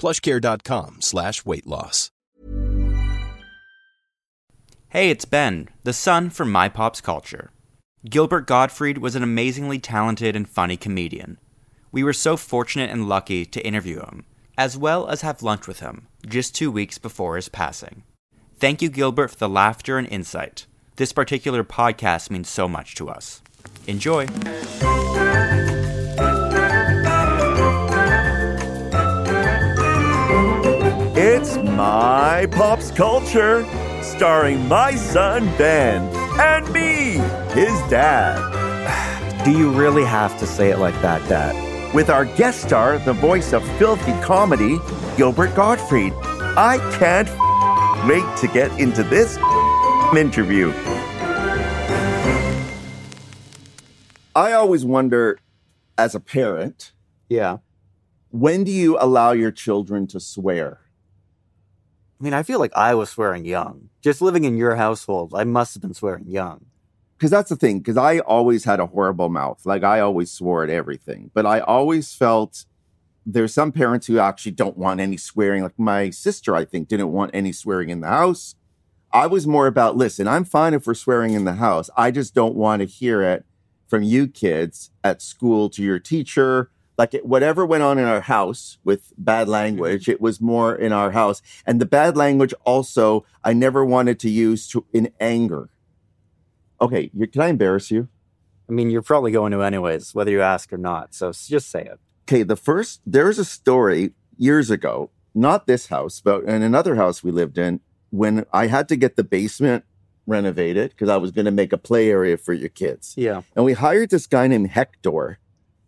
plushcare.com slash weight loss. Hey, it's Ben, the son from My Pop's Culture. Gilbert Gottfried was an amazingly talented and funny comedian. We were so fortunate and lucky to interview him, as well as have lunch with him, just two weeks before his passing. Thank you, Gilbert, for the laughter and insight. This particular podcast means so much to us. Enjoy! My Pop's Culture, starring my son Ben and me, his dad. Do you really have to say it like that, Dad? With our guest star, the voice of filthy comedy, Gilbert Gottfried. I can't wait to get into this interview. I always wonder, as a parent, Yeah. when do you allow your children to swear? I mean, I feel like I was swearing young. Just living in your household, I must have been swearing young. because that's the thing because i always had a horrible mouth. Like i always swore at everything. But i always felt there's some parents who actually don't want any swearing. Like my sister i think didn't want any swearing in the house. I was more about listen i'm fine if we're swearing in the house. I just don't want to hear it from you kids at school to your teacher like it, whatever went on in our house with bad language it was more in our house and the bad language also i never wanted to use to in anger okay you can i embarrass you I mean, you're probably going to anyways, whether you ask or not. So just say it. okay the first there's a story years ago not this house but in another house we lived in when i had to get the basement renovated because i was going to make a play area for your kids Yeah. and we hired this guy named hector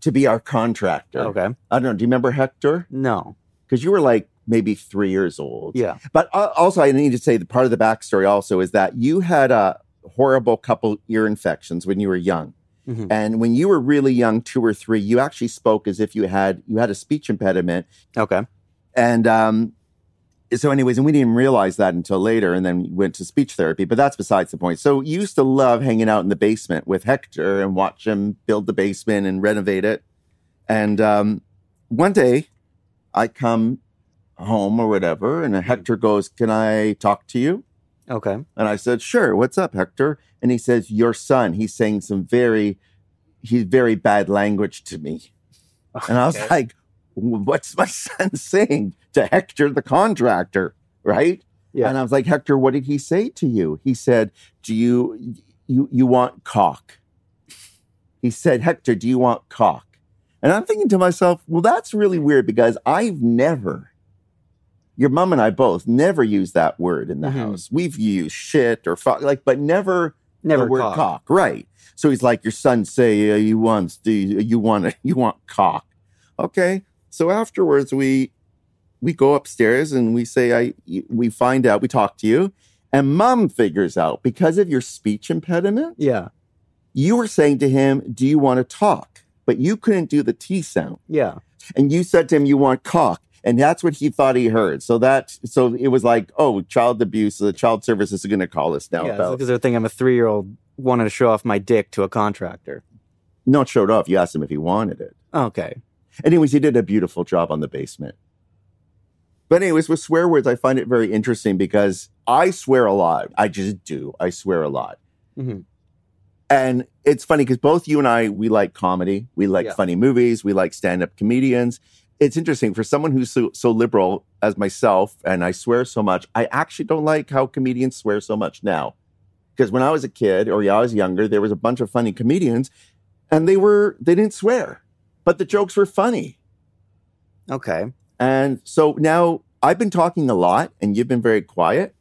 to be our contractor Okay. i don't know do you remember hector No. because you were like maybe three years old Yeah. but uh, also i need to say the part of the backstory also is that you had a horrible couple ear infections when you were young Mhm. and when you were really young two or three you actually spoke as if you had you had a speech impediment Okay. and um so anyways and we didn't realize that until later and then we went to speech therapy but that's besides the point so you used to love hanging out in the basement with hector and watch him build the basement and renovate it and um one day i come home or whatever and hector goes can i talk to you Okay. and I said, Sure, what's up, Hector? And he says, Your son, he's saying some very, he's very bad language to me. And I was like, What's my son saying to Hector, the contractor? Right. Yeah. And I was like, Hector, what did he say to you? He said, Do you, you, you want cock? He said, Hector, do you want cock? And I'm thinking to myself, well, that's really weird because I've never, your mom and I both never used that word in the Mhm. house. We've used shit or fuck, like, but never, Never the word cock. cock. Right. So he's like, your son say uh, you want, do you, you want, you want cock. Okay. So afterwards, we, we go upstairs and we say, I, we find out, we talk to you and mom figures out because of your speech impediment, Yeah. you were saying to him, do you want to talk? But you couldn't do the T sound Yeah. and you said to him you want cock and that's what he thought he heard so that so it was like oh child abuse the child services is going to call us now yeah. about Because they're thinking I'm a three year old wanting to show off my dick to a contractor. not showed off you asked him if he wanted it Okay. anyways he did a beautiful job on the basement But anyways, with swear words, I find it very interesting because I swear a lot. I just do. I swear a lot. Mhm. And it's funny because both you and I, we like comedy. We like Yeah. funny movies. We like stand-up comedians. It's interesting for someone who's so, so liberal as myself, and I swear so much. I actually don't like how comedians swear so much now. Because when I was a kid, or yeah, I was younger, there was a bunch of funny comedians, and they were they didn't swear, but the jokes were funny. Okay. And so now I've been talking a lot, and you've been very quiet.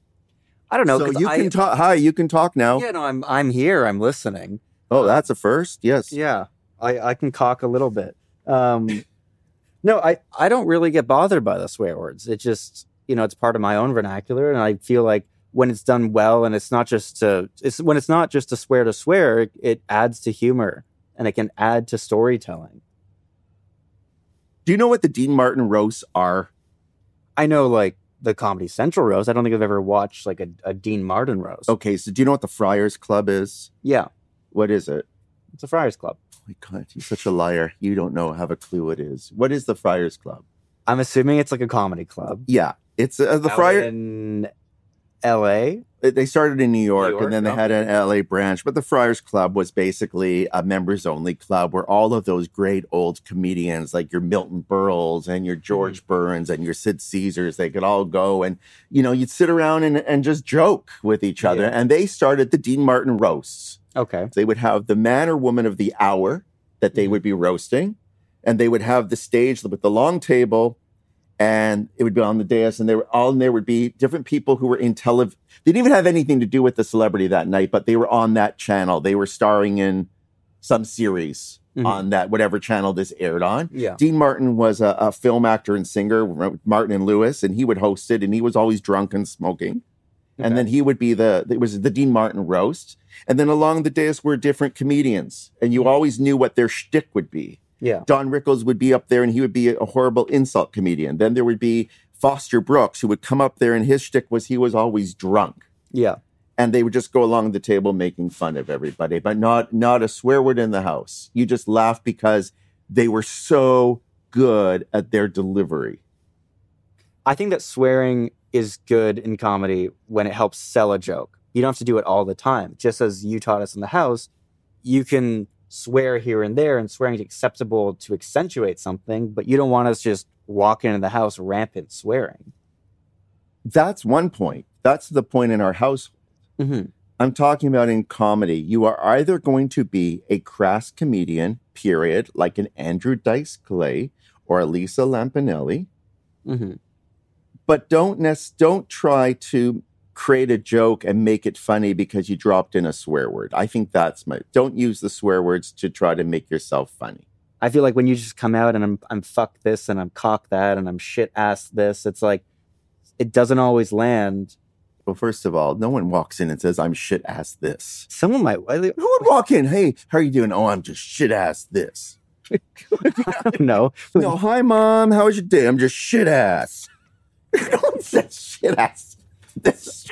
I don't know. so you I- can talk. Hi, you can talk now. Yeah, no, I'm I'm here. I'm listening. Oh, that's a first. Yes. Yeah, I I can cock a little bit. Um, no, I I don't really get bothered by the swear words. It just you know it's part of my own vernacular, and I feel like when it's done well, and it's not just to it's when it's not just to swear to swear, it, it adds to humor and it can add to storytelling. Do you know what the Dean Martin roasts are? I know like the Comedy Central roast. I don't think I've ever watched like a, a Dean Martin roast. Okay, so do you know what the Friars Club is? Yeah, What is it? it's a Friars Club. Oh my God, you're such a liar. You don't know, have a clue what it is. What is the Friars Club? I'm assuming it's like a comedy club. Yeah, it's uh, the Out Friar. in L.A. They started in New York, York, and then they had an LA branch. But the Friars Club was basically a members only club where all of those great old comedians, like your Milton Berles and your mm-hmm. George Burns and your Sid Caesars, they could all go and, you know, you'd sit around and, and just joke with each other. Yeah. And they started the Dean Martin roasts. Okay. They would have the man or woman of the hour that they mm-hmm. would be roasting, and they would have the stage with the long table, and it would be on the dais, and they were all, and there would be different people who were in television. They didn't even have anything to do with the celebrity that night, but they were on that channel. They were starring in some series Mhm. on that whatever channel this aired on. Yeah. Dean Martin was a, a film actor and singer, Martin and Lewis, and he would host it, and he was always drunk and smoking. And then he would be the it was the Dean Martin roast. And then along the dais were different comedians, and you always knew what their shtick would be. Yeah. Don Rickles would be up there, and he would be a horrible insult comedian. Then there would be Foster Brooks, who would come up there, and his shtick was he was always drunk, Yeah. and they would just go along the table making fun of everybody, but not not a swear word in the house. You just laugh because they were so good at their delivery. I think that swearing is good in comedy when it helps sell a joke. You don't have to do it all the time. Just as you taught us in the house, you can swear here and there, and swearing is acceptable to accentuate something, but you don't want us just walking into the house rampant swearing. That's one point. That's the point in our household. Mm-hmm. I'm talking about in comedy. You are either going to be a crass comedian, period, like an Andrew Dice Clay or a Lisa Lampanelli, Mm-hmm. but don't nec- don't try to create a joke and make it funny because you dropped in a swear word. I think that's my don't use the swear words to try to make yourself funny. I feel like when you just come out and I'm I'm fuck this and I'm cock that and I'm shit ass this, it's like it doesn't always land. Well, first of all, no one walks in and says, I'm shit ass this. Someone might I Who would walk in? Hey, how are you doing? Oh, I'm just shit ass this. know. No, hi mom. How was your day? I'm just shit ass. no one says shit ass. This.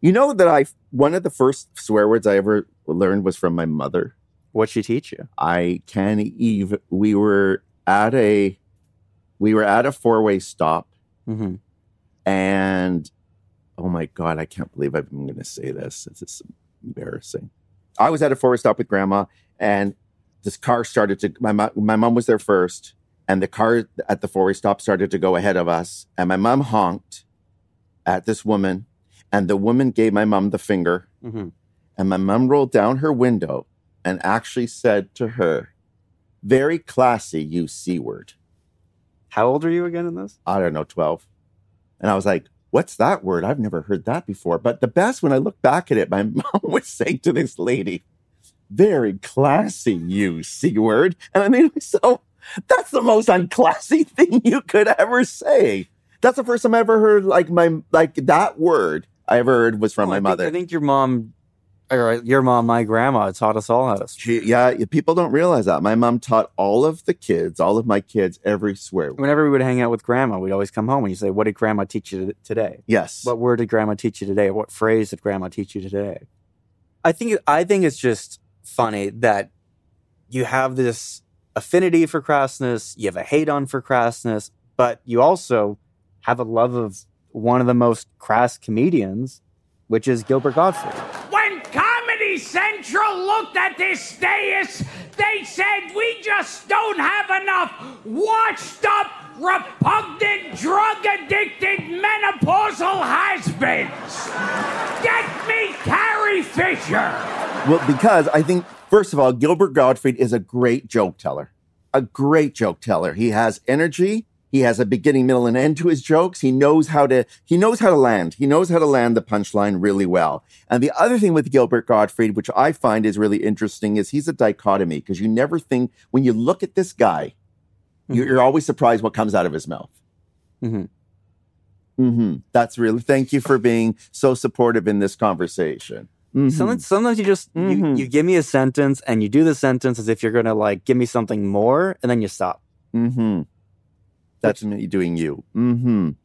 You know that I one of the first swear words I ever learned was from my mother. What'd she teach you? I can't even. We were at a we were at a four way stop, Mm-hmm. and oh my god, I can't believe I'm going to say this. It's just embarrassing. I was at a four way stop with grandma, and this car started to. My my mom was there first, and the car at the four way stop started to go ahead of us, and my mom honked at this woman, and the woman gave my mom the finger, Mm-hmm. and my mom rolled down her window and actually said to her, "Very classy, you c word." How old are you again in this? I don't know, 12. And I was like, what's that word? I've never heard that before. But the best, when I look back at it, my mom was saying to this lady, very classy, you C word. And I made myself, that's the most unclassy thing you could ever say. That's the first time I ever heard like my, like that word I ever heard was from Well, my I think- mother. I think your mom, or uh, your mom, my grandma, taught us all how to. Yeah, people don't realize that. My mom taught all of the kids, all of my kids, every swear word. Whenever we would hang out with grandma, we'd always come home and you say, "What did grandma teach you today? Yes. What word did grandma teach you today? What phrase did grandma teach you today?" I think I think it's just funny that you have this affinity for crassness, you have a hate on for crassness, but you also have a love of one of the most crass comedians, which is Gilbert Gottfried. When Comedy Central looked at this dais, they said we just don't have enough washed up, repugnant, drug addicted, menopausal has beens. Get me Carrie Fisher. Well, because I think, first of all, Gilbert Gottfried is a great joke teller. A great joke teller. He has energy. He has a beginning, middle, and end to his jokes. He knows how to he knows how to land. He knows how to land the punchline really well. And the other thing with Gilbert Gottfried, which I find is really interesting, is he's a dichotomy because you never think when you look at this guy, you're, you're always surprised what comes out of his mouth. Mhm. hmm That's really thank you for being so supportive in this conversation. Mhm. Sometimes, sometimes you just you, Mhm. you give me a sentence and you do the sentence as if you're gonna like give me something more, and then you stop. Mm-hmm. That's me doing you. Mm-hmm. Can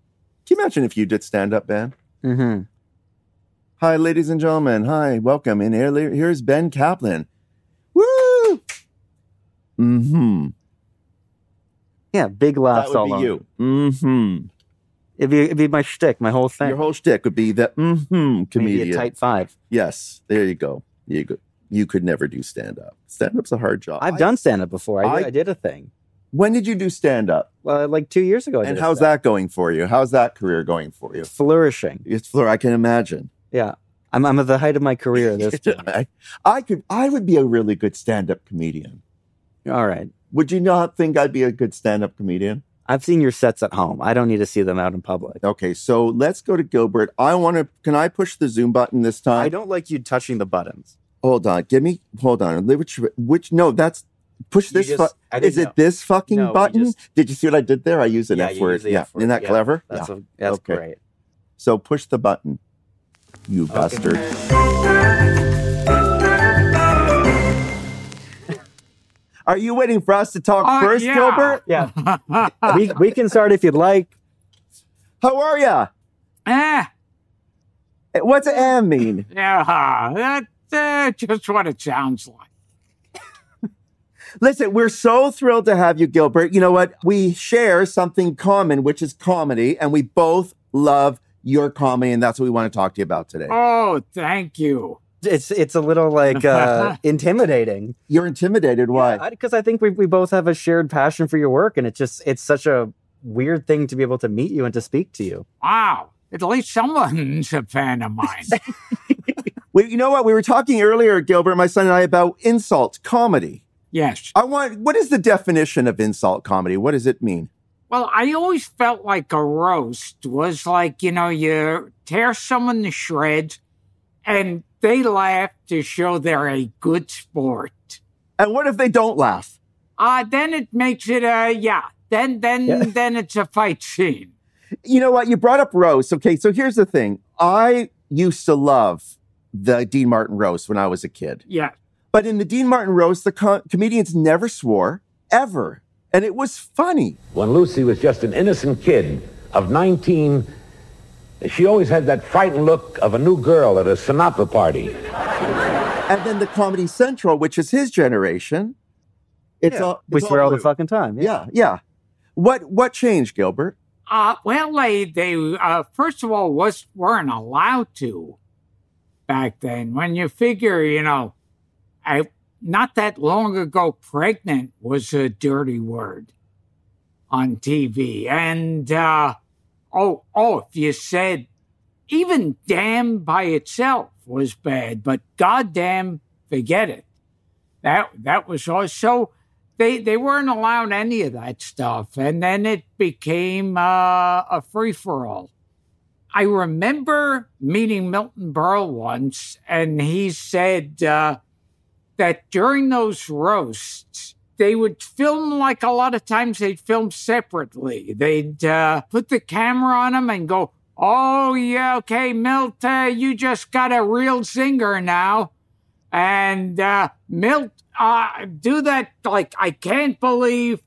you imagine if you did stand up, Ben? Mm-hmm. Hi, ladies and gentlemen. Hi, welcome. And here, here's Ben Kaplan. Woo! Mm-hmm. Yeah, big That laughs would all be you. Mm-hmm. It'd be, it'd be my shtick, my whole thing. Your whole shtick would be the mm-hmm Maybe comedian. a tight five. yes, there you go. You go. You could never do stand up. Stand up's a hard job. I've I- done stand up before. I, I- I did a thing. When did you do stand up? Well, uh, like two years ago. I And how's that going for you? How's that career going for you? Flourishing. It's Fleur, I can imagine. Yeah. I'm, I'm at the height of my career. This I, I could I would be a really good stand-up comedian. All right. Would you not think I'd be a good stand-up comedian? I've seen your sets at home. I don't need to see them out in public. Okay, so let's go to Gilbert. I want to. Can I push the Zoom button this time? I don't like you touching the buttons. Hold on. Give me. Hold on. Which? Which? No, that's push this. just- fu- I didn't is it this fucking No, button? just- Did you see what I did there? I used an Yeah, F word. yeah, F word. isn't that Yeah, clever? That's, yeah. a, that's Okay. great. So push the button. You bastard. Are you waiting for us to talk Uh, first, yeah. Gilbert? Yeah. we, we can start if you'd like. How are ya? Eh, What's M mean? yeah, that's uh, just what it sounds like. Listen, we're so thrilled to have you, Gilbert. You know what? We share something common, which is comedy, and we both love your comedy, and that's what we want to talk to you about today. Oh, thank you. It's it's a little like uh, intimidating You're intimidated. Why? because I think we we both have a shared passion for your work, and it's just it's such a weird thing to be able to meet you and to speak to you. Wow, at least someone's a fan of mine. Well, you know what? We were talking earlier, Gilbert, my son and I, about insult comedy. Yes. I want. What is the definition of insult comedy? What does it mean? Well, I always felt like a roast was like, you know, you tear someone to shreds and they laugh to show they're a good sport. And what if they don't laugh? Uh, then it makes it, uh, yeah, then, then, Yeah. then it's a fight scene. You know what? You brought up roast. Okay, so here's the thing. I used to love the Dean Martin roast when I was a kid. Yeah. But in the Dean Martin roast, the co- comedians never swore ever, and it was funny. When Lucy was just an innocent kid of 19, she always had that frightened look of a new girl at a Sinatra party. And then the Comedy Central, which is his generation, it's all we swear all the fucking time. Yeah, yeah. What what changed, Gilbert? Uh, well, they, they, uh, first of all, was, weren't allowed to back then. When you figure, you know, I, not that long ago, pregnant was a dirty word on TV. And, uh, oh, oh, if you said even damn by itself was bad, but goddamn, forget it. That, that was also, they, they weren't allowed any of that stuff. And then it became uh, a free for all. I remember meeting Milton Berle once, and he said uh, that during those roasts, they would film like a lot of times they'd film separately. They'd uh, put the camera on him and go, Oh, yeah, okay, Milt, uh, you just got a real zinger now. And uh, Milt, uh, do that like I can't believe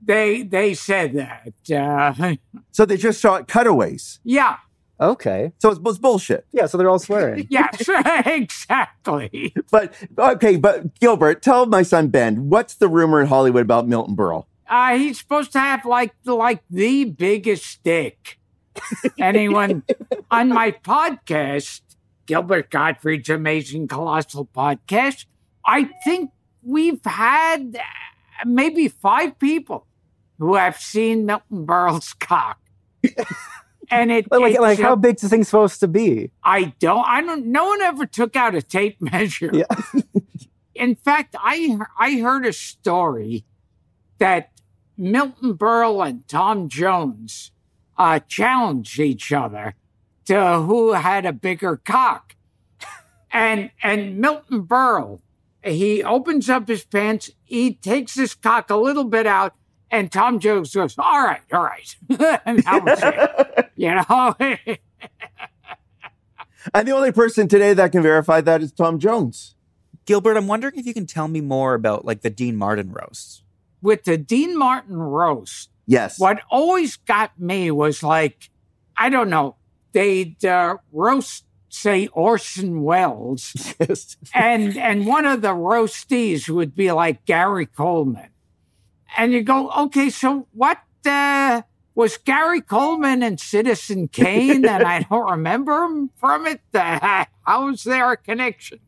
they they said that. Uh, So they just shot cutaways. yeah, Okay. So it was bullshit. Yeah. So they're all swearing. yes, exactly. But okay, but Gilbert, tell my son Ben, what's the rumor in Hollywood about Milton Berle? Uh, he's supposed to have like the, like the biggest dick anyone on my podcast, Gilbert Gottfried's Amazing Colossal Podcast, I think we've had uh, maybe five people who have seen Milton Berle's cock. And it like, it's like a- how big's the thing supposed to be? I don't. I don't. No one ever took out a tape measure. Yeah. In fact, I I heard a story that Milton Berle and Tom Jones uh, challenged each other to who had a bigger cock, and and Milton Berle he opens up his pants, he takes his cock a little bit out, and Tom Jones goes, "All right, all right," and that was it. You know. And the only person today that can verify that is Tom Jones. Gilbert, I'm wondering if you can tell me more about like the Dean Martin roasts. with the Dean Martin roast, Yes. what always got me was like, I don't know, they'd uh, roast, say, Orson Welles, Yes. and and one of the roastees would be like Gary Coleman, and you go, okay, so what uh, was Gary Coleman and Citizen Kane, and I don't remember him from it. Uh, how's there a connection?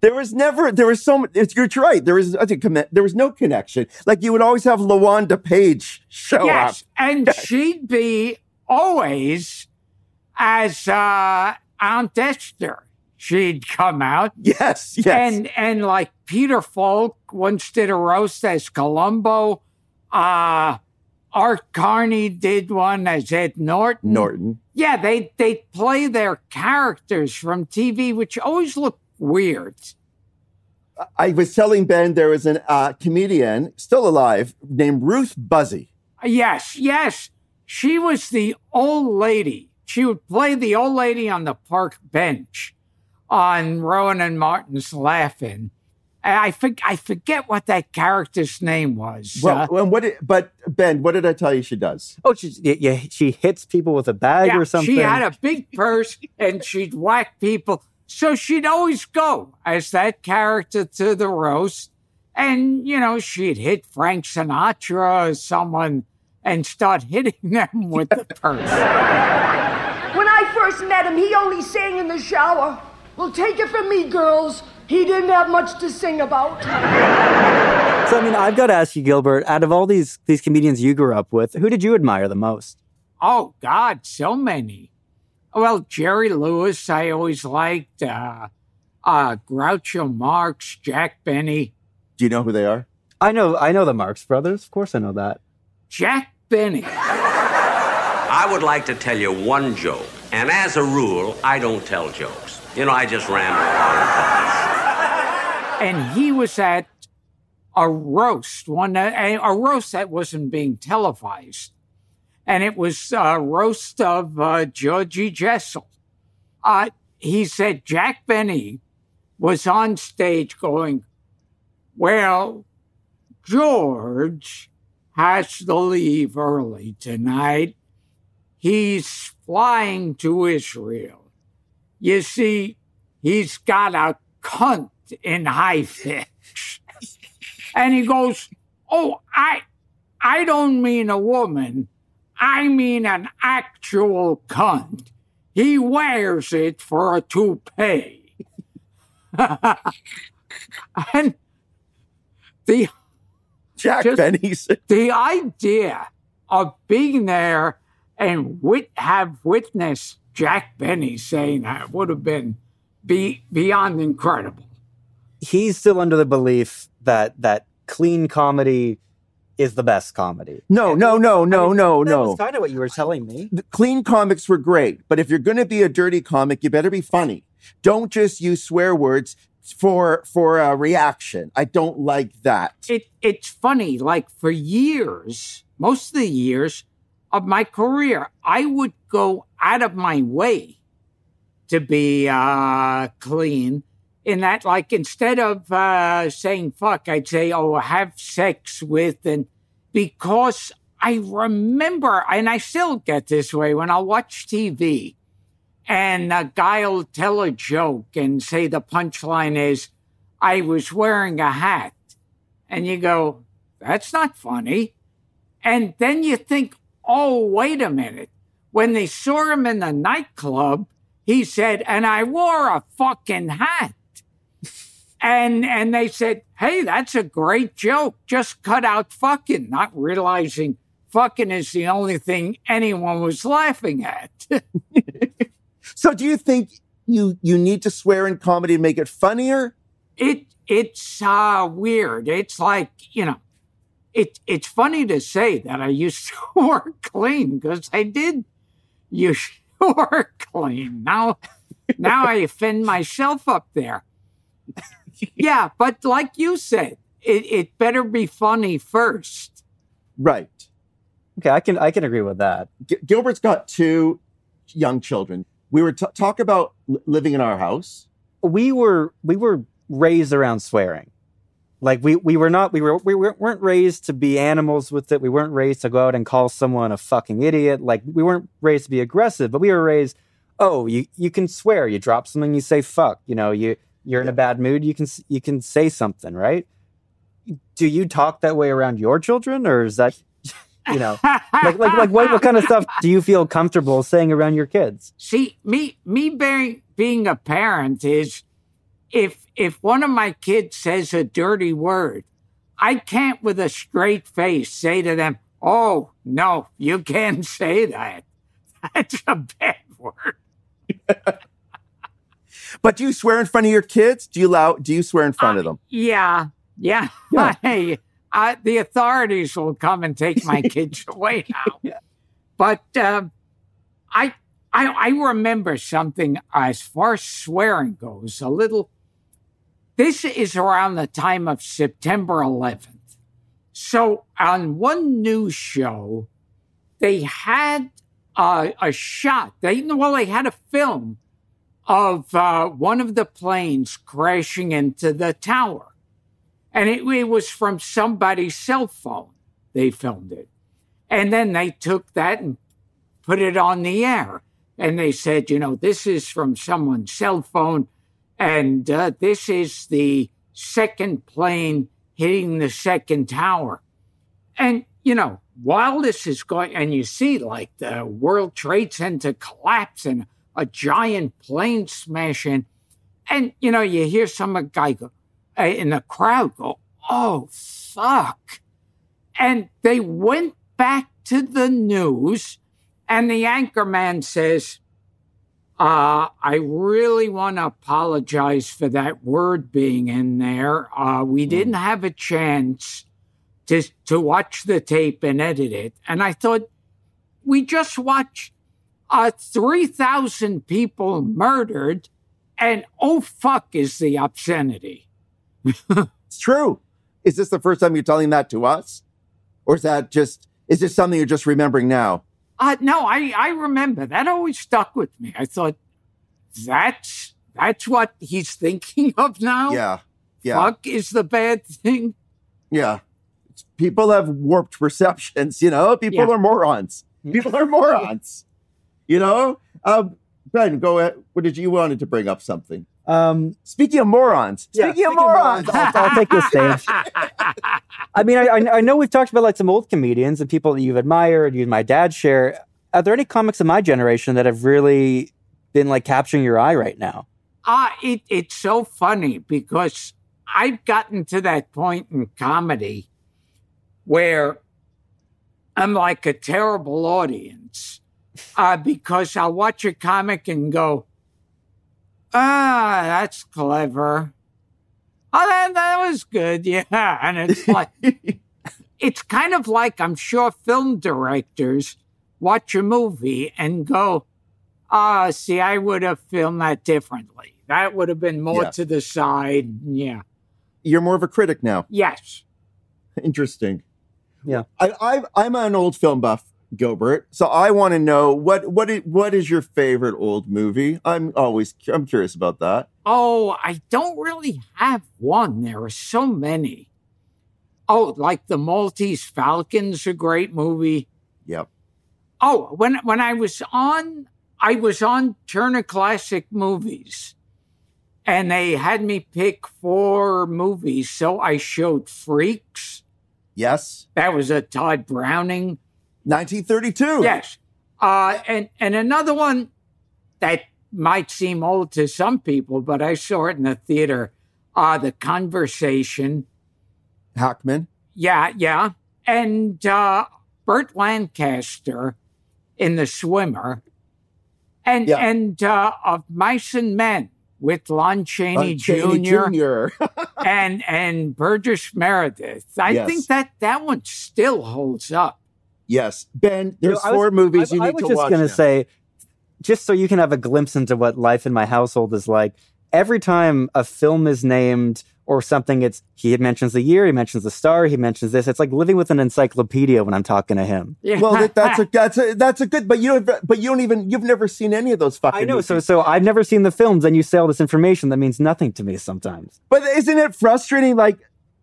There was never, there was so much, you're right. There was, I think, there was no connection. Like you would always have LaWanda Page show yes, up. and she'd be always as uh, Aunt Esther. She'd come out, Yes, yes. and and like Peter Falk once did a roast as Columbo. Uh, Art Carney did one as Ed Norton. Norton. Yeah, they they play their characters from TV, which always look weird. I was telling Ben there was a uh, comedian still alive named Ruth Buzzi. Yes, yes. She was the old lady. She would play the old lady on the park bench on Rowan and Martin's Laugh-In. And I think I forget what that character's name was. Well, Uh, well, what? Did, but Ben, what did I tell you she does? Oh, she, yeah, yeah, she hits people with a bag yeah, or something. she had a big purse and she'd whack people. So she'd always go as that character to the roast. And, you know, she'd hit Frank Sinatra or someone and start hitting them with the purse. When I first met him, he only sang in the shower. Well, take it from me, girls. He didn't have much to sing about. So I mean, I've got to ask you, Gilbert. Out of all these these comedians you grew up with, who did you admire the most? Oh God, so many. Well, Jerry Lewis, I always liked. Uh, uh, Groucho Marx, Jack Benny. Do you know who they are? I know, I know the Marx Brothers. Of course, I know that. Jack Benny. I would like to tell you one joke, and as a rule, I don't tell jokes. You know, I just ramble on and he was at a roast one a, a roast that wasn't being televised. And it was a roast of uh, georgie jessel. Uh, he said jack benny was on stage going well george has to leave early tonight. He's flying to israel. You see he's got a cunt in high fix. and he goes, Oh, I I don't mean a woman. I mean an actual cunt. He wears it for a toupee. and the Jack Just- Benny's. the idea of being there and wit- have witnessed Jack Benny saying that would have been be- beyond incredible. He's still under the belief that that clean comedy is the best comedy. No, no, no, no, no, That no. was kind of what you were telling me. The clean comics were great, but if you're going to be a dirty comic, you better be funny. Don't just use swear words for for a reaction. I don't like that. It it's funny, like for years, most of the years of my career, I would go out of my way to be uh, clean. In that, like instead of uh, saying fuck, I'd say, oh, have sex with, and because I remember, and I still get this way when I'll watch TV, and a guy will tell a joke and say the punchline is, I was wearing a hat. And you go, that's not funny. And then you think, oh, wait a minute. when they saw him in the nightclub, he said, and I wore a fucking hat. And and they said, "Hey, that's a great joke. Just cut out fucking," not realizing fucking is the only thing anyone was laughing at. So do you think you you need to swear in comedy to make it funnier? it it's uh weird. It's like, you know, it it's funny to say that I used to work clean because I did to work clean. Now now I offend myself up there. Yeah, but like you said, it, it better be funny first. Right. Okay, I can I can agree with that. G- Gilbert's got two young children. We were t- talk about li- living in our house. We were we were raised around swearing. Like we we were not we were we weren't weren't raised to be animals with it. We weren't raised to go out and call someone a fucking idiot. Like we weren't raised to be aggressive, but we were raised. Oh, you you can swear. You drop something, you say fuck. You know, you you're in a bad mood. You can you can say something, right? Do you talk that way around your children, or is that you know like like like what, what kind of stuff do you feel comfortable saying around your kids? See, me me being being a parent is if if one of my kids says a dirty word, I can't with a straight face say to them, "Oh, no, you can't say that. That's a bad word." But do you swear in front of your kids? Do you allow? Do you swear in front of them? Yeah, yeah. Yeah. Hey, uh, the authorities will come and take my kids away now. Yeah. But um, I, I, I remember something as far as swearing goes. A little. This is around the time of September 11th. So on one news show, they had uh, a shot. They well, they had a film of uh, one of the planes crashing into the tower. And it, it was from somebody's cell phone. They filmed it. And then they took that and put it on the air. And they said, you know, this is from someone's cell phone. And uh, this is the second plane hitting the second tower. And, you know, while this is going, and you see like the World Trade Center collapse and a giant plane smashing, and, you know, you hear some guy go, uh, in the crowd go, oh, fuck. And they went back to the news, and the anchor man says, uh, I really want to apologize for that word being in there. Uh, we didn't have a chance to, to watch the tape and edit it. And I thought, we just watched uh, 3,000 people murdered, and oh, fuck is the obscenity. It's true. Is this the first time you're telling that to us, or is that just is this something you're just remembering now? Uh, no, I, I remember that always stuck with me. I thought that's that's what he's thinking of now. Yeah, yeah, Fuck is the bad thing. yeah. People have warped perceptions. You know, people Yeah. are morons. People are morons. You know, um, Ben, go ahead. What did you, you wanted to bring up something? Um, Speaking of morons, Yeah, speaking of speaking of morons, morons, I'll, I'll take the stage. I mean, I, I I know we've talked about like some old comedians and people that you've admired, you and my dad share. Are there any comics of my generation that have really been like capturing your eye right now? Ah, it, it's so funny because I've gotten to that point in comedy where I'm like a terrible audience uh, because I'll watch a comic and go, ah, that's clever. Oh, that, that was good. Yeah. And it's like, it's kind of like I'm sure film directors watch a movie and go, ah, see, I would have filmed that differently. That would have been more Yeah. to the side. Yeah. you're more of a critic now. Yes. Interesting. Yeah. I, I I'm an old film buff, Gilbert. So I want to know what what is, what is your favorite old movie? I'm always I'm curious about that. Oh, I don't really have one. There are so many. Oh, like the Maltese Falcon's a great movie. Yep. Oh, when when I was on, I was on Turner Classic Movies, and they had me pick four movies. So I showed Freaks. Yes. That was a Tod Browning. 1932. Yes. Uh, and and another one that might seem old to some people, but I saw it in the theater. Uh, the conversation. Hackman. Yeah, yeah. And uh, Burt Lancaster in The Swimmer. And Yeah. and uh, of Mice and Men with Lon Chaney, Uh, Chaney Jr. Jr. and and Burgess Meredith. I Yes. think that that one still holds up. Yes, Ben. There's You know, I was- four movies I, you need to do. I need was to just gonna now. say, just so you can have a glimpse into what life in my household is like. Every time a film is named or something, it's he mentions the year, he mentions the star, he mentions this. It's like living with an encyclopedia when I'm talking to him. Yeah. Well, that, that's a that's a that's a good. But you don't. But you don't even. You've never seen any of those fucking. I know. So, so I've never seen the films, and you say all this information that means nothing to me sometimes. But isn't it frustrating? Like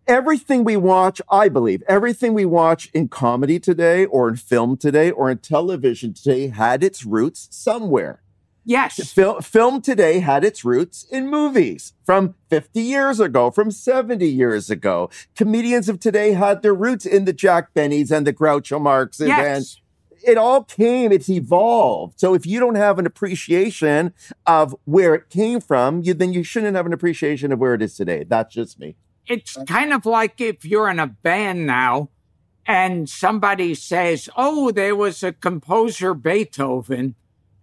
everything we watch, I believe everything we watch in comedy today, or in film today, or in television today, had its roots somewhere. yes. Fil- film today had its roots in movies from 50 years ago, from 70 years ago. Comedians of today had their roots in the Jack Bennies and the Groucho Marx and, and it all came, it's evolved. So if you don't have an appreciation of where it came from, you, then you shouldn't have an appreciation of where it is today. That's just me. It's kind of like if you're in a band now and somebody says, Oh, there was a composer Beethoven.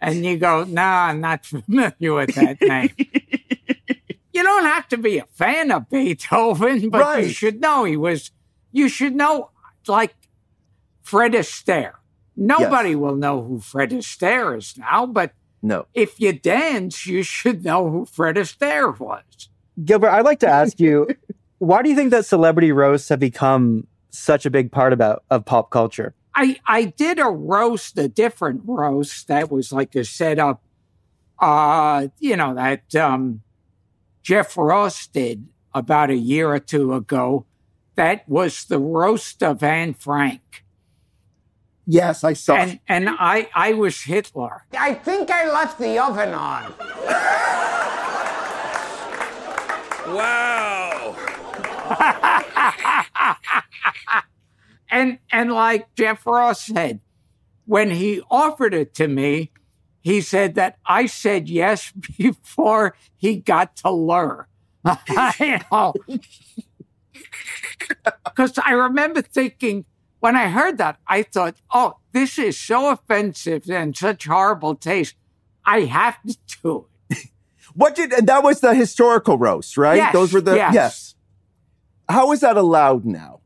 And you go, Nah, I'm not familiar with that name. you don't have to be a fan of Beethoven, but you should know he was, you should know, like Fred Astaire. Nobody will know who Fred Astaire is now, but No. if you dance, you should know who Fred Astaire was. Gilbert, I'd like to ask you, why do you think that celebrity roasts have become such a big part about of pop culture? I I did a roast, a different roast that was like a setup. Uh, you know that um, Jeff Ross did about a year or two ago. That was the roast of Anne Frank, Yes, I saw. and and I I was Hitler. I think I left the oven on. Wow. And and like Jeff Ross said, when he offered it to me, he said that I said yes before he got to lure. you know, because I remember thinking when I heard that, I thought, "Oh, this is so offensive and such horrible taste. I have to do it." What did and that was the historical roast, right? Yes, Those were the yes. How is that allowed now?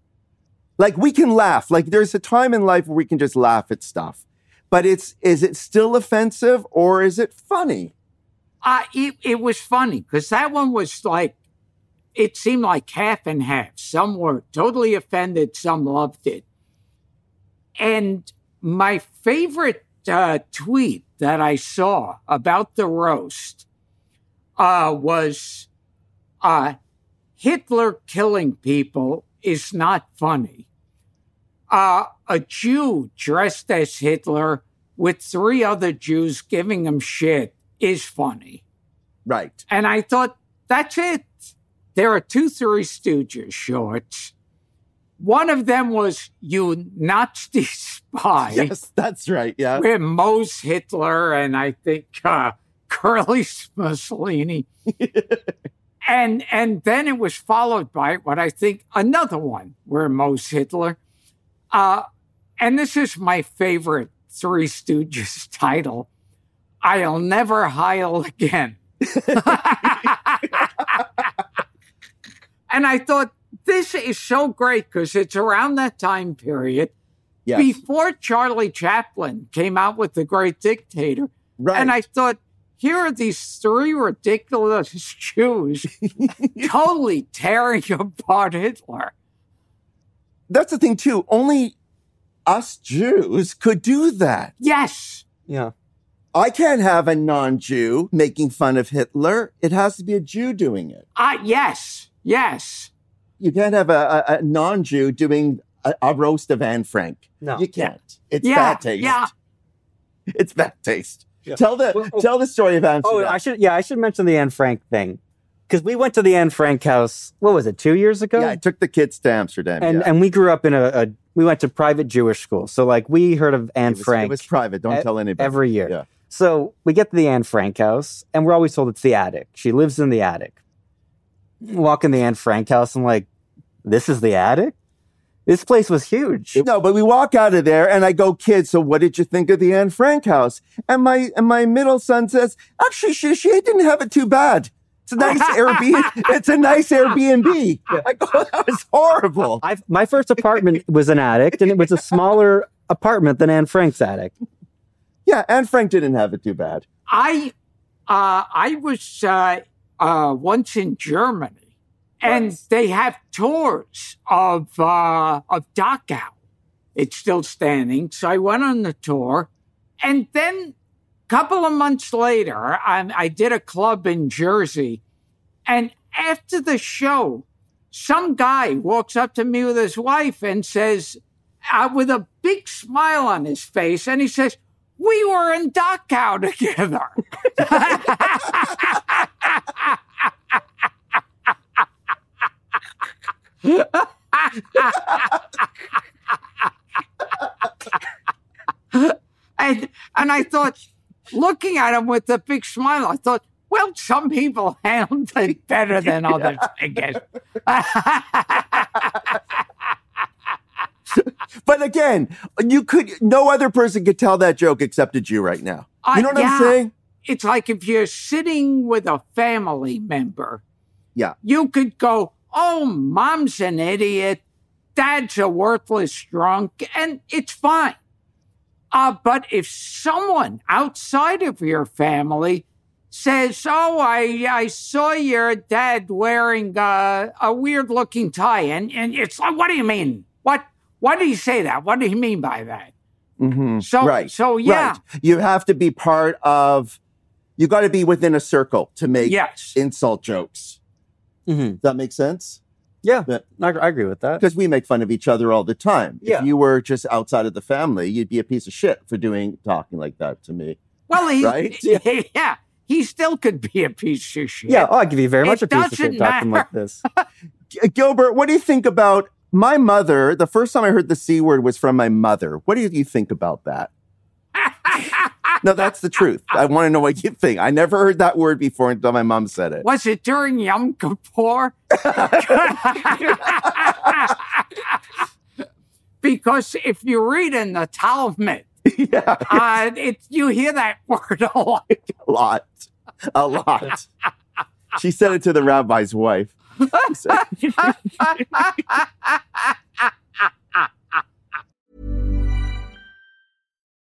Like we can laugh. Like there's a time in life where we can just laugh at stuff. But it's is it still offensive or is it funny? Uh, it, it was funny because that one was like, it seemed like half and half. Some were totally offended, some loved it. And my favorite uh, tweet that I saw about the roast uh, was uh, Hitler killing people is not funny. Uh, a Jew dressed as Hitler with three other Jews giving him shit is funny. Right. And I thought, that's it. There are two Three Stooges shorts. One of them was You Nazi Spy, Yes, that's right. Yeah. where Moe's Hitler and I think uh, Curly's Mussolini. and and then it was followed by what I think another one where Moe's Hitler. Uh, and this is my favorite Three Stooges title. I'll never heil again. and I thought this is so great because it's around that time period Yes. before Charlie Chaplin came out with The Great Dictator. right. And I thought, here are these three ridiculous Jews totally tearing apart Hitler. that's the thing too. Only us Jews could do that. Yes. Yeah. I can't have a non-Jew making fun of Hitler. It has to be a Jew doing it. Uh, yes. Yes. You can't have a, a, a non-Jew doing a, a roast of Anne Frank. No. You can't. It's Yeah. bad taste. Yeah. It's bad taste. Tell the Well, oh. tell the story of Oh, Amsterdam. I should. Yeah, I should mention the Anne Frank thing. because we went to the Anne Frank house. What was it? Two years ago. Yeah, I took the kids to Amsterdam. and yeah. and we grew up in a, a we went to private Jewish school, so like we heard of Anne it was, Frank. It was private. Don't e- tell anybody. every year. Yeah. So we get to the Anne Frank house, and we're always told it's the attic. She lives in the attic. Walk in the Anne Frank house, and like, this is the attic. This place was huge. No, but we walk out of there and I go, kids, so what did you think of the Anne Frank house? And my and my middle son says, actually, she, she didn't have it too bad. It's a nice Airbnb. It's a nice Airbnb. I go, that was horrible. I, my first apartment was an attic, and it was a smaller apartment than Anne Frank's attic. Yeah, Anne Frank didn't have it too bad. I uh, I was uh, uh, once in Germany, and they have tours of uh, of Dachau. It's still standing, so I went on the tour, and then a couple of months later, I, I did a club in Jersey, and after the show, some guy walks up to me with his wife and says, uh, with a big smile on his face, and he says, "We were in Dachau together." and and I thought, looking at him with a big smile, I thought, well, some people handle it better than others, I guess. But again, you could no other person could tell that joke except a Jew right now. You know what Uh, yeah. I'm saying? It's like if you're sitting with a family member, Yeah. you could go, Oh, mom's an idiot. Dad's a worthless drunk. And it's fine. Uh, but if someone outside of your family says, Oh, I, I saw your dad wearing uh, a weird looking tie, and, and it's like, What do you mean? What, what did he say that? What did he mean by that? Mhm. So- right. so, yeah. Right. You have to be part of. You got to be within a circle to make Yes. insult jokes. Mm-hmm. Does that make sense? Yeah, Yeah. I, agree with that. Because we make fun of each other all the time. Yeah. If you were just outside of the family, you'd be a piece of shit for doing talking like that to me. Well, he, Right? yeah. he still could be a piece of shit. Yeah, oh, I give you very It much a piece of shit talking like this. Gilbert, what do you think about my mother? The first time I heard the C word was from my mother. What do you think about that? No, that's the truth. I want to know what you think. I never heard that word before until my mom said it. Was it during Yom Kippur? because if you read in the Talmud, yeah, uh, it, you hear that word a lot. a lot. A lot. She said it to the rabbi's wife.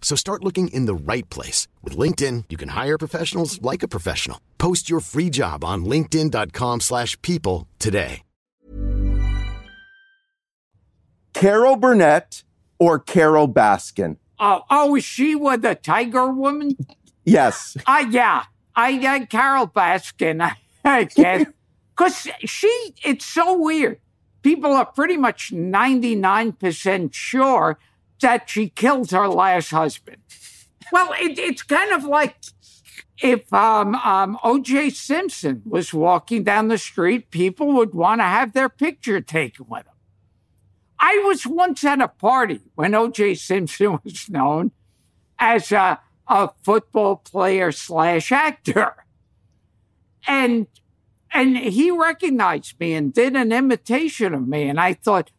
So start looking in the right place. With LinkedIn, you can hire professionals like a professional. Post your free job on linkedin.com slash people today. Carol Burnett or Carole Baskin? Oh, oh, is she with the tiger woman? Yes. Uh, yeah. I, uh, Carole Baskin, I, I guess. Because she, it's so weird. People are pretty much 99% sure that she killed her last husband. Well, it, it's kind of like if um, um, O.J. Simpson was walking down the street, people would want to have their picture taken with him. I was once at a party when O.J. Simpson was known as a, a football player slash actor, and and he recognized me and did an imitation of me, and I thought,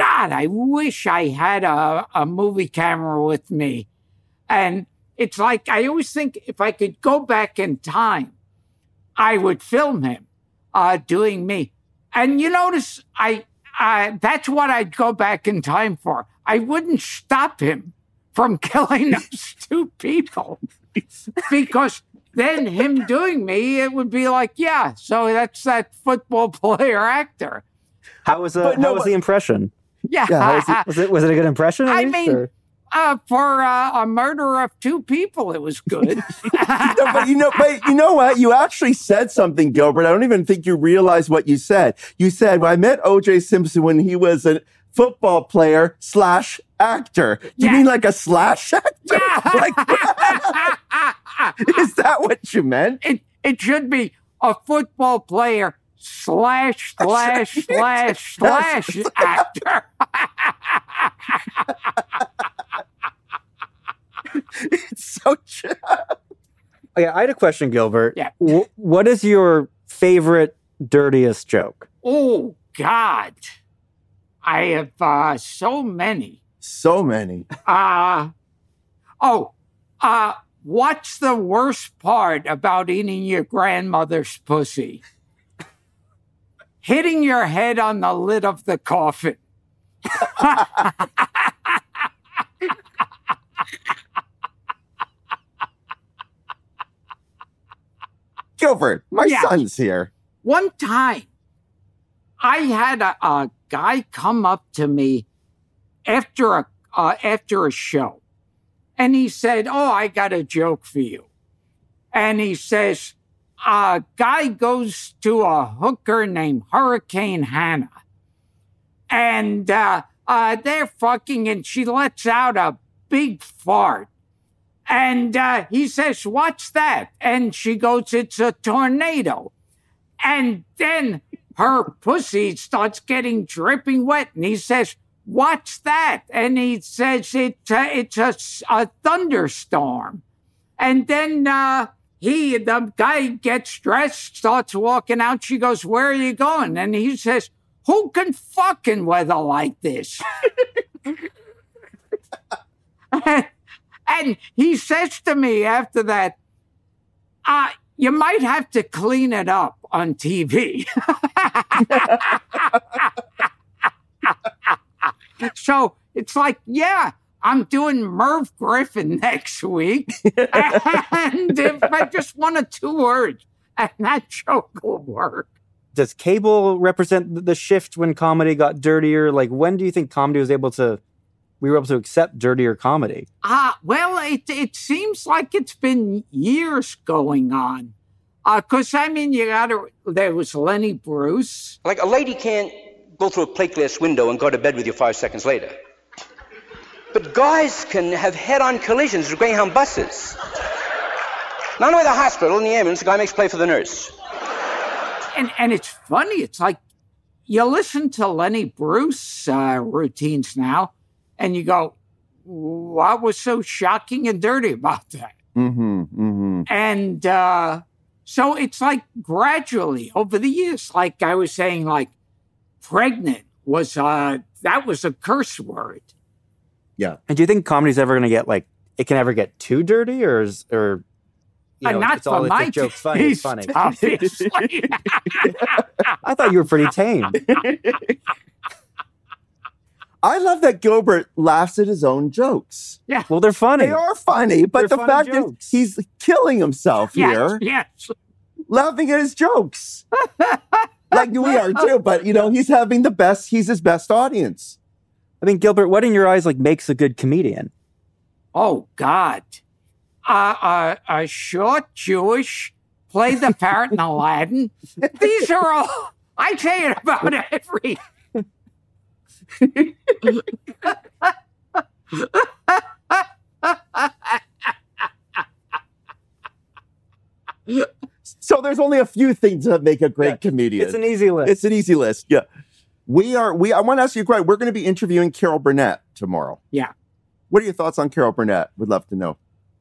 God, I wish I had a, a movie camera with me. And it's like, I always think if I could go back in time, I would film him uh, doing me. And you notice, I, uh, that's what I'd go back in time for. I wouldn't stop him from killing those two people because then him doing me, it would be like, yeah, so that's that football player actor. How was, uh, no, how was but- the impression? Yeah. how was, it, was it was it a good impression? I least, mean, or- uh, for uh, a murder of two people, it was good. no, but you know, but you know what? You actually said something, Gilbert. I don't even think you realize what you said. You said, well, "I met O.J. Simpson when he was a football player slash actor." Do you mean like a slash actor? Like, is that what you meant? It it should be a football player slash slash slash slash actor. it's so true. Oh, yeah, I had a question, Gilbert. Yeah. Wh- what is your favorite dirtiest joke? Oh God, I have uh, so many. So many. Uh oh, uh, what's the worst part about eating your grandmother's pussy? Hitting your head on the lid of the coffin. Gilbert, my Yeah. son's here. One time, I had a, a guy come up to me after a uh, after a show, and he said, "Oh, I got a joke for you." And he says, "A guy goes to a hooker named Hurricane Hannah, and uh, uh, they're fucking, and she lets out a big fart." And uh, he says, What's that? And she goes, It's a tornado. And then her pussy starts getting dripping wet. And he says, What's that? And he says, it, uh, It's a thunderstorm. And then uh, he, the guy gets dressed, starts walking out. She goes, Where are you going? And he says, Who can fucking weather like this? And he says to me after that, uh, you might have to clean it up on TV. so it's like, yeah, I'm doing Merv Griffin next week. and if I just one or two words, and that joke will work. Does cable represent the shift when comedy got dirtier? Like, when do you think comedy was able to, we were able to accept dirtier comedy? Ah, well, it it seems like it's been years going on. Uh, cause I mean, you gotta, there was Lenny Bruce. Like a lady can't go through a plate glass window and go to bed with you five seconds later. But guys can have head-on collisions with Greyhound buses. Not only the hospital and the ambulance, the guy makes play for the nurse. And, and it's funny, it's like, you listen to Lenny Bruce uh, routines now, and you go, what was so shocking and dirty about that? Mm-hmm. Mm-hmm. And uh, so it's like gradually over the years, like I was saying, like pregnant was uh that was a curse word. Yeah. And do you think comedy's ever going to get like, it can ever get too dirty or, is, or, you Uh, know, not it's all, for if my the joke's funny, it's funny. obviously. I thought you were pretty tame. I love that Gilbert laughs at his own jokes. Yeah. Well, they're funny. They are funny, but They're the funny fact jokes. is he's killing himself yes, here, yes. laughing at his jokes. like we are too, but you know, he's having the best, he's his best audience. I mean, Gilbert, what in your eyes like makes a good comedian? Oh God. Uh, uh, a short Jewish play the part in Aladdin. These are all I say it about every So there's only a few things that make a great comedian. It's an easy list. It's an easy list. Yeah. We are we I want to ask you a question. We're going to be interviewing Carol Burnett tomorrow. Yeah. What are your thoughts on Carol Burnett? Would love to know.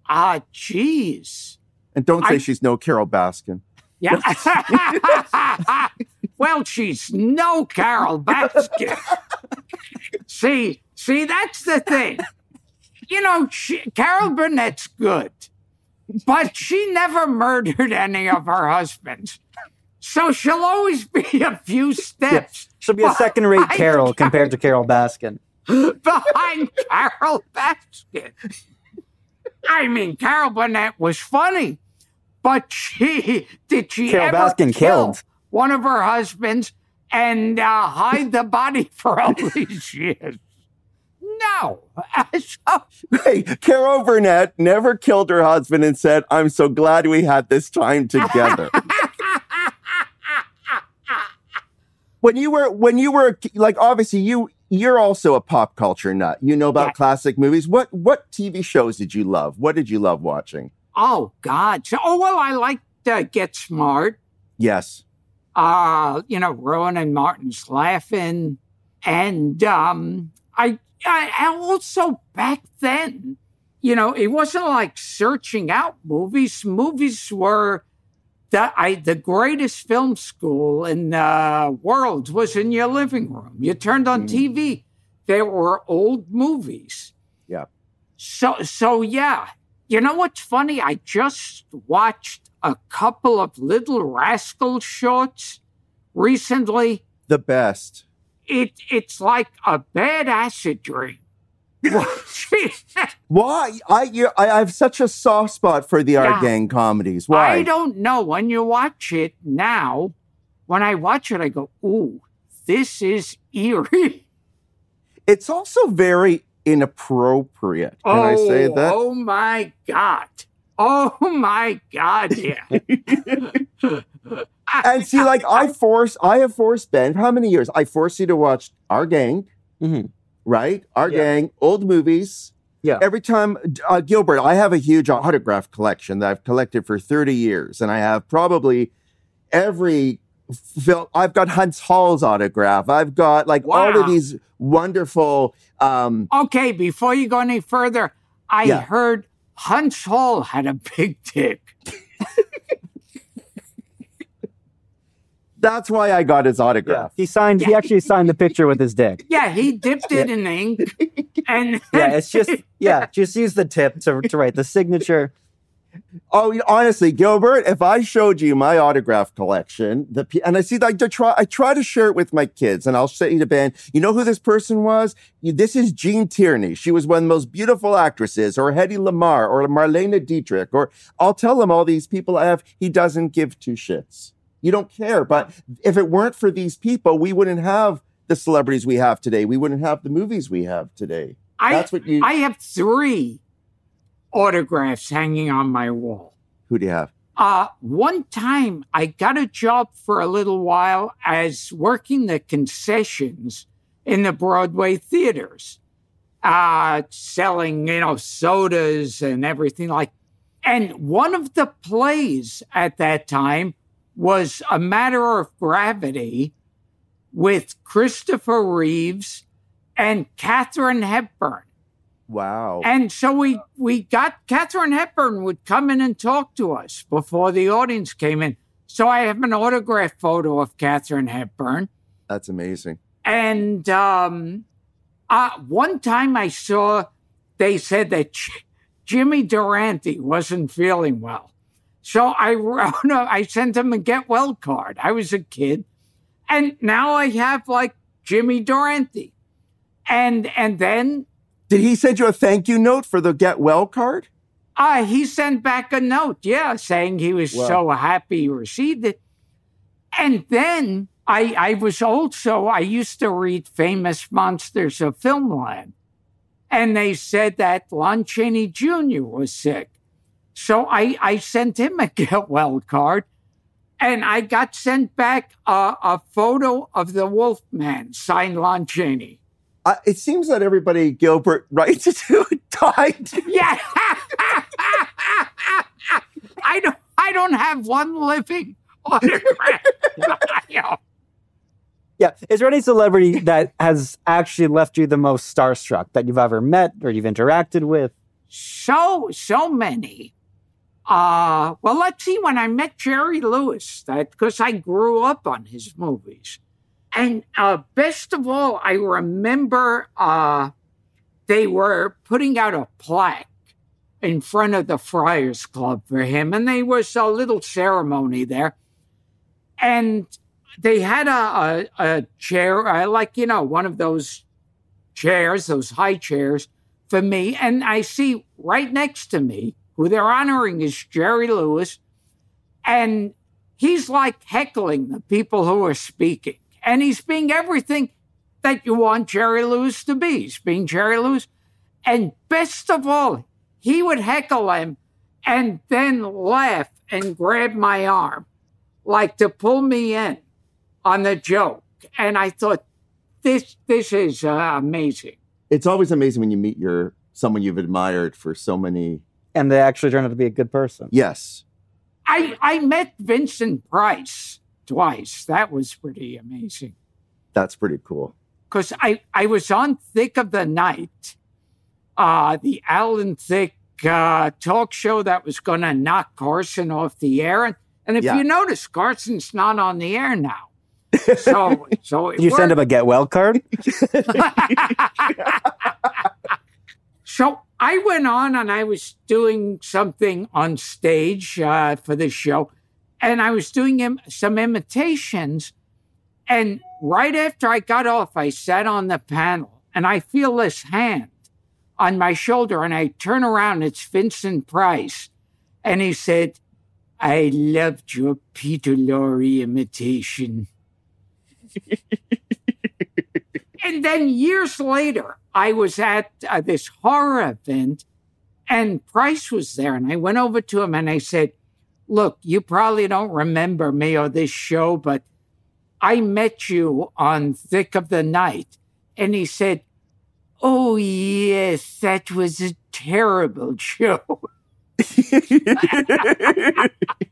Ah, jeez. And don't say I- she's no Carole Baskin. Yeah. well, she's no Carole Baskin. see, see, that's the thing. You know, she, Carol Burnett's good, but she never murdered any of her husbands. So she'll always be a few steps. Yeah, she'll be a second rate behind Carol compared to Carole Baskin. behind Carole Baskin. I mean, Carol Burnett was funny, but she did she Carol ever Baskin kill killed. one of her husbands and uh, hide the body for all these years? No. So- Hey, Carol Burnett never killed her husband and said, I'm so glad we had this time together. When you were when you were like obviously you you're also a pop culture nut. You know about Yeah. classic movies. What what TV shows did you love? What did you love watching? oh God. Oh well, I liked uh, Get Smart. Yes. uh, you know, Rowan and Martin's Laugh-In. And um, I, I I also back then, you know, it wasn't like searching out movies. Movies were the I the greatest film school in the world was in your living room. You turned on mm. TV, there were old movies. Yeah. So so yeah. You know what's funny? I just watched a couple of Little Rascal shorts recently. The best. It it's like a bad acid dream. Why? I you, I have such a soft spot for the Yeah. Our Gang comedies. Why? I don't know. When you watch it now, when I watch it, I go, ooh, this is eerie. It's also very inappropriate. Can oh, I say oh, that? Oh my God. Oh my God, yeah. and see, like I force, I have forced Ben. How many years? I force you to watch Our Gang, mm-hmm. Right? Our Yeah. Gang, old movies. Yeah. Every time, uh, Gilbert, I have a huge autograph collection that I've collected for 30 years, and I have probably every film. I've got Huntz Hall's autograph. I've got like all of these wonderful. Um, Okay, before you go any further, I Yeah. heard Hunts Hall had a big dick. that's why I got his autograph. He signed. He actually signed the picture with his dick. Yeah, he dipped it in ink. And Yeah, it's just yeah, just use the tip to to write the signature. Oh, you- honestly, Gilbert, if I showed you my autograph collection, the pe- and I see like to try, I try to share it with my kids, and I'll say to Ben, you know who this person was? You- This is Gene Tierney. She was one of the most beautiful actresses, or Hedy Lamarr, or Marlene Dietrich, or I'll tell him all these people I have. He doesn't give two shits. You don't care. But if it weren't for these people, we wouldn't have the celebrities we have today. We wouldn't have the movies we have today. I, That's what you. I have three autographs hanging on my wall. who do you have? Uh, one time I got a job for a little while as working the concessions in the Broadway theaters, uh, selling, you know, sodas and everything like. And one of the plays at that time was A Matter of Gravity with Christopher Reeves and Katharine Hepburn. Wow. And so we we got Katharine Hepburn would come in and talk to us before the audience came in. So I have an autograph photo of Katharine Hepburn. That's amazing. And um, uh, one time I saw they said that J- Jimmy Durante wasn't feeling well. So I wrote, I sent him a get well card. I was a kid. And now I have like Jimmy Durante. And and then Did he send you a thank you note for the get well card? Uh, he sent back a note, yeah, saying he was Wow. so happy he received it. And then I, I was also, I used to read Famous Monsters of Filmland. And they said that Lon Chaney Jr. was sick. So I, I sent him a get well card. And I got sent back a, a photo of the Wolfman signed Lon Chaney. Uh, it seems that everybody Gilbert writes to died. Yeah. I don't I don't have one living autograph. Yeah. Is there any celebrity that has actually left you the most starstruck that you've ever met or you've interacted with? so so many. Uh, well, let's see. When I met Jerry Lewis, because I grew up on his movies, and uh, best of all, I remember uh, they were putting out a plaque in front of the Friars Club for him, and there was a little ceremony there, and they had a a, a chair, uh, like you know, one of those chairs, those high chairs for me, and I see right next to me who they're honoring is Jerry Lewis, and he's like heckling the people who are speaking, and he's being everything that you want Jerry Lewis to be. He's being Jerry Lewis, and best of all, he would heckle him and then laugh and grab my arm, like to pull me in on the joke. And I thought, this this is uh, amazing. It's always amazing when you meet your someone you've admired for so many. And they actually turn out to be a good person. Yes. I I met Vincent Price twice. That was pretty amazing. That's pretty cool. Because I, I was on Thicke of the Night, uh, the Alan Thicke uh, talk show that was going to knock Carson off the air. And, and if Yeah. you notice, Carson's not on the air now. So, so it You send him a get well card? So I went on and I was doing something on stage uh, for this show, and I was doing im- some imitations. And right after I got off, I sat on the panel and I feel this hand on my shoulder, and I turn around. It's Vincent Price, and he said, "I loved your Peter Lorre imitation." And then years later, I was at uh, this horror event and Price was there. And I went over to him and I said, Look, you probably don't remember me or this show, but I met you on Thicke of the Night. And he said, Oh, yes, that was a terrible show.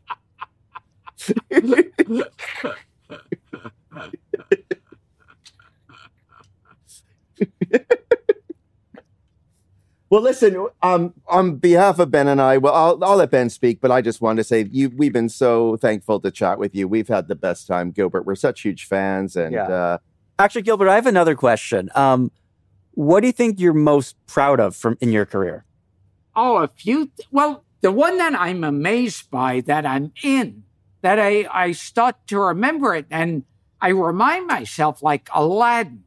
Well, listen. Um, on behalf of Ben and I, well, I'll, I'll let Ben speak, but I just wanted to say you. We've been so thankful to chat with you. We've had the best time, Gilbert. We're such huge fans, and Yeah. uh, Actually, Gilbert, I have another question. Um, what do you think you're most proud of from in your career? Oh, a few. Well, the one that I'm amazed by that I'm in, that I, I start to remember it and I remind myself like Aladdin.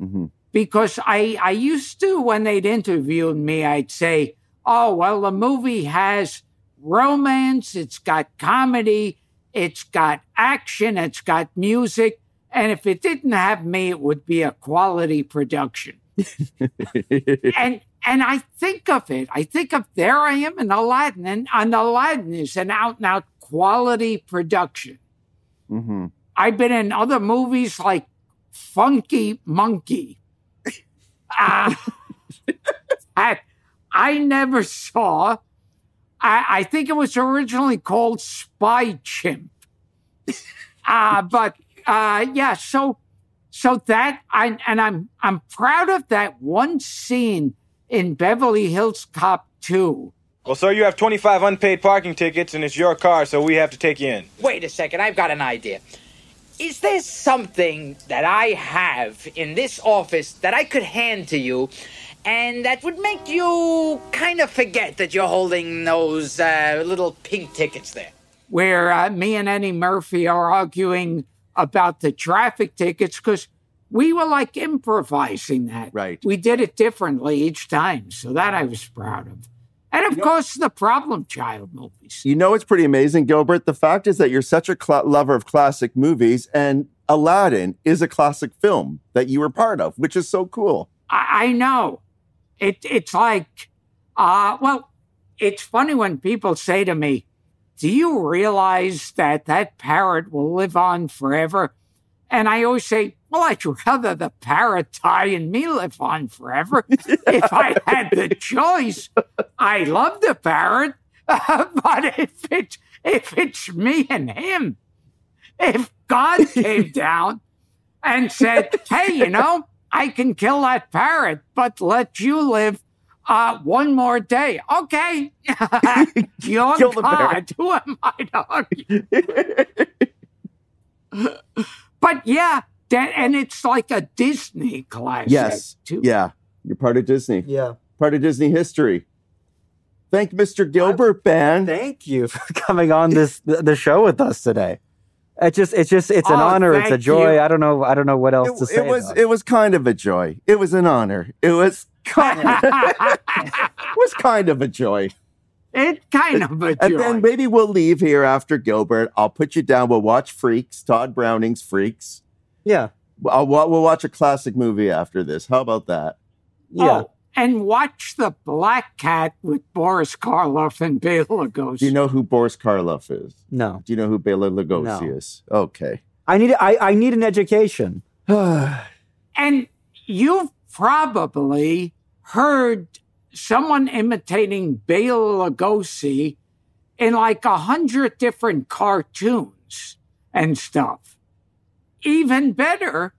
mhm. Because I, I used to, when they'd interviewed me, I'd say, oh, well, the movie has romance, it's got comedy, it's got action, it's got music. And if it didn't have me, it would be a quality production and and I think of it. I think of there I am in Aladdin, and, and Aladdin is an out and out quality production. Mhm. I've been in other movies like Funky Monkey. Uh, that I never saw. I, I think it was originally called Spy Chimp. Uh, but uh, yeah, so so that I and I'm I'm proud of that one scene in Beverly Hills Cop 2. Well, sir, you have 25 unpaid parking tickets, and it's your car, so we have to take you in. Wait a second, I've got an idea. Is there something that I have in this office that I could hand to you and that would make you kind of forget that you're holding those uh, little pink tickets there? where uh, me and Eddie Murphy are arguing about the traffic tickets because we were like improvising that. Right. We did it differently each time. So that I was proud of. And of course, the Problem Child movies. You know, it's pretty amazing, Gilbert. The fact is that you're such a cla lover of classic movies, and Aladdin is a classic film that you were part of, which is so cool. I, I know. It, it's like, uh, well, it's funny when people say to me, Do you realize that that parrot will live on forever? And I always say, Well, I'd rather the parrot die and me live on forever. if I had the choice, I love the parrot. but if it's, if it's me and him, if God came down and said, Hey, you know, I can kill that parrot, but let you live Uh, one more day. Okay. You're Kill. God. Who am I to argue? but yeah, that, and it's like a Disney classic. Yes. Too. Yeah. You're part of Disney. Yeah. Part of Disney history. Thank Mr. Gilbert, Ben. Thank you for coming on this the, the show with us today. It just it's just it's an Oh, honor, it's a joy. you. I don't know I don't know what else to say. it was about it was kind of a joy. It was an honor. It was kind it was kind of a joy. It kind of a joy. And then maybe we'll leave here after Gilbert. I'll put you down. We'll watch Freaks, Tod Browning's Freaks. Yeah. I'll, we'll watch a classic movie after this. How about that? Yeah. Oh, and watch the Black Cat with Boris Karloff and Bela Lugosi. Do you know who Boris Karloff is? No. Do you know who Bela Lugosi No. is? Okay. I need I, I need an education. And you've probably heard someone imitating Bela Lugosi in like a hundred different cartoons and stuff. Even better,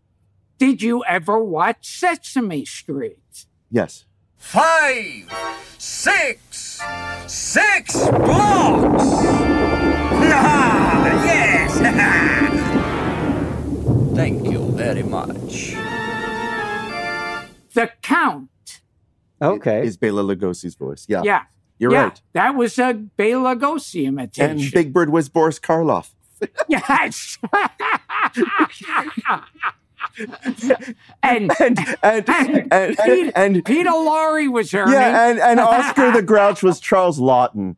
did you ever watch Sesame Street? Yes. Five, six, six blocks. Ah, yes. Thank you very much. The Count. Okay. Is Bela Lugosi's voice. Yeah. Yeah. You're Yeah, right. That was a Bela Lugosi imitation. And Big Bird was Boris Karloff. Yes. and, And and and, Pete- and, Peter Lorre was Ernie. yeah, and, and Oscar the Grouch was Charles Laughton.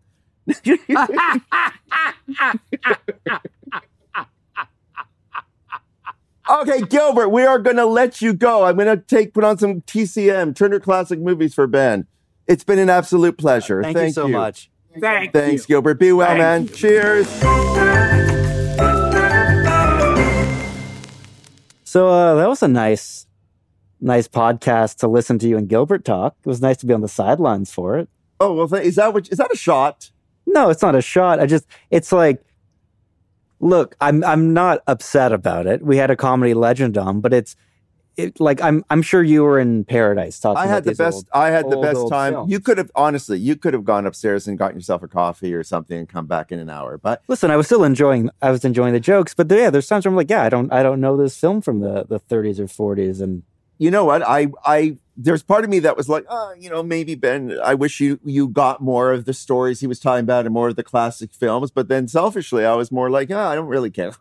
Okay, Gilbert, we are going to let you go. I'm going to take put on some TCM Turner Classic Movies for Ben. It's been an absolute pleasure. Thank, you so much. Thank Thanks, you. Gilbert. Be well, Thank man. you. Cheers. So uh, that was a nice nice podcast to listen to you and Gilbert talk. It was nice to be on the sidelines for it. Oh well, is that what? Is that a shot? No, it's not a shot. I just it's like look, I'm I'm not upset about it. We had a comedy legend on, but it's it like I'm I'm sure you were in paradise talking I about had the best. old- I had the best old time. films. You could have honestly, you could have gone upstairs and gotten yourself a coffee or something and come back in an hour. But Listen, I was still enjoying I was enjoying the jokes, but yeah, there's times where I'm like, yeah, I don't I don't know this film from the the 30s or 40s and you know what? I I there's part of me that was like, oh, you know, maybe Ben. I wish you you got more of the stories he was talking about and more of the classic films. But then selfishly, I was more like, oh, I don't really care.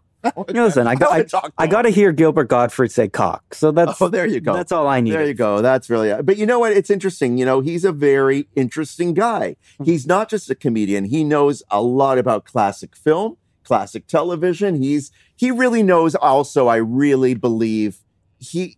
Listen, I got I, I got to hear Gilbert Gottfried say cock. So that's Oh, there you go. That's all I need. There you go. That's really. But you know what? It's interesting. You know, he's a very interesting guy. Hmm. He's not just a comedian. He knows a lot about classic film, classic television. He's he really knows. Also, I really believe he.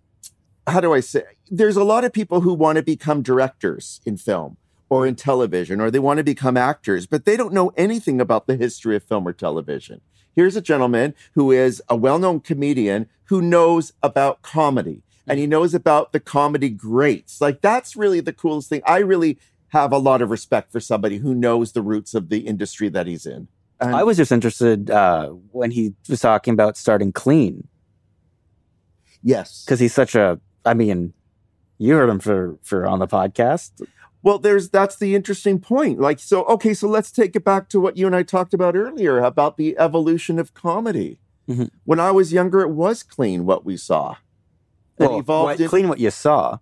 How do I say? There's a lot of people who want to become directors in film or in television, or they want to become actors, but they don't know anything about the history of film or television. Here's a gentleman who is a well-known comedian who knows about comedy and he knows about the comedy greats. Like that's really the coolest thing. I really have a lot of respect for somebody who knows the roots of the industry that he's in. And I was just interested uh, when he was talking about starting clean yes. because he's such a. I mean, you heard him for for on the podcast. Well, there's that's the interesting point. Like, so okay, so let's take it back to what you and I talked about earlier about the evolution of comedy. Mhm. When I was younger, it was clean what we saw. And Well, evolved what- in- clean what you saw.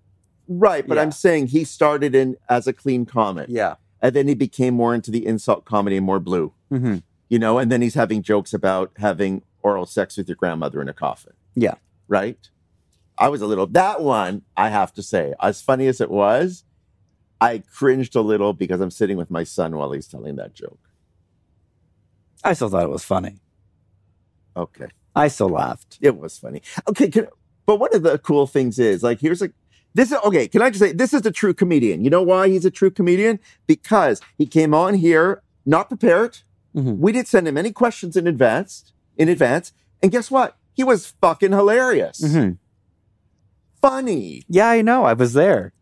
Right, but Yeah. I'm saying he started in as a clean comic. Yeah. And then he became more into the insult comedy and more blue. hmm You know, and then he's having jokes about having oral sex with your grandmother in a coffin. Yeah. Right? I was a little that one, I have to say, as funny as it was, I cringed a little because I'm sitting with my son while he's telling that joke. I still thought it was funny. Okay. I still laughed. It was funny. Okay, can, but one of the cool things is like here's a this is okay. Can I just say this is a true comedian? You know why he's a true comedian? Because he came on here not prepared. Mhm. We didn't send him any questions in advance. In advance, and guess what? He was fucking hilarious. Mhm. Funny. Yeah, I know. I was there.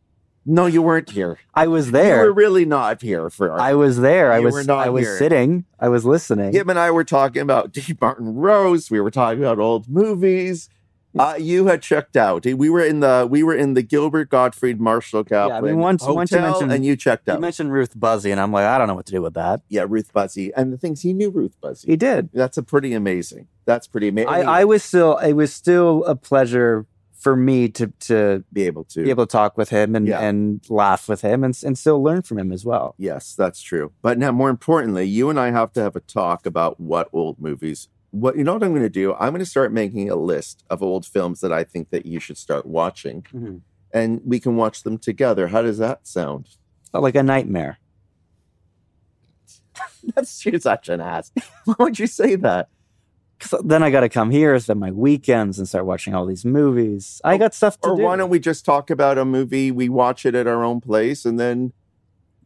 No, you weren't here. I was there. You were really not here for our. I was there. I was. I was here. sitting. I was listening. him and I were talking about D. Martin Rose. We were talking about old movies. Uh, you had checked out. We were in the we were in the Gilbert Gottfried Marshall Kaplan Yeah, I mean, once hotel, once you mentioned and you checked out. you mentioned Ruth Buzzi, and I'm like, I don't know what to do with that. yeah, Ruth Buzzi, and the things he knew Ruth Buzzi. He did. That's a pretty amazing. That's pretty amazing. I, I was still. It was still a pleasure for me to to be able to be able to talk with him and Yeah. and laugh with him and and still learn from him as well. Yes, that's true. But now, more importantly, you and I have to have a talk about what old movies. What you know what I'm going to do? I'm going to start making a list of old films that I think that you should start watching, Mhm. and we can watch them together. How does that sound? Like a nightmare. That's you're such an ass. Why would you say that? 'Cause then I got to come here, spend my weekends, and start watching all these movies. I oh, got stuff to Or do. why don't we just talk about a movie? We watch it at our own place, and then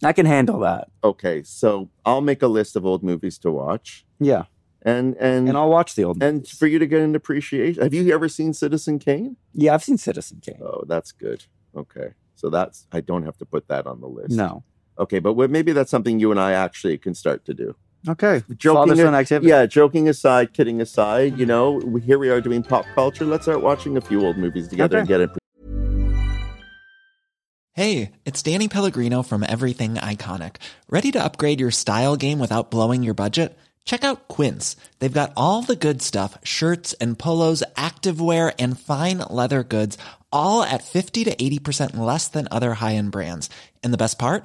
I can handle that. okay. So I'll make a list of old movies to watch, Yeah, and and and I'll watch the old. and for you to get an appreciation. Have you ever seen Citizen Kane? Yeah, I've seen Citizen Kane. Oh, that's good. Okay. So that's I don't have to put that on the list. No. Okay, but maybe that's something you and I actually can start to do. Okay. Joking, Father son activity. yeah. Joking aside, kidding aside, you know, we, here we are doing pop culture. Let's start watching a few old movies together and get it. Hey, it's Danny Pellegrino from Everything Iconic. Ready to upgrade your style game without blowing your budget? Check out Quince. They've got all the good stuff shirts and polos, activewear, and fine leather goods, all at 50 to 80% less than other high end brands. And the best part?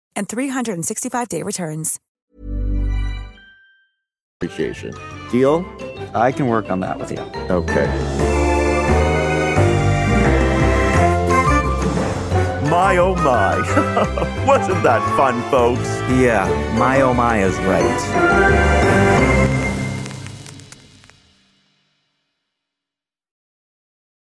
and 365-day returns. Appreciation. Deal? I can work on that with you. Okay. My oh my. Wasn't that fun, folks? Yeah, my oh my is right.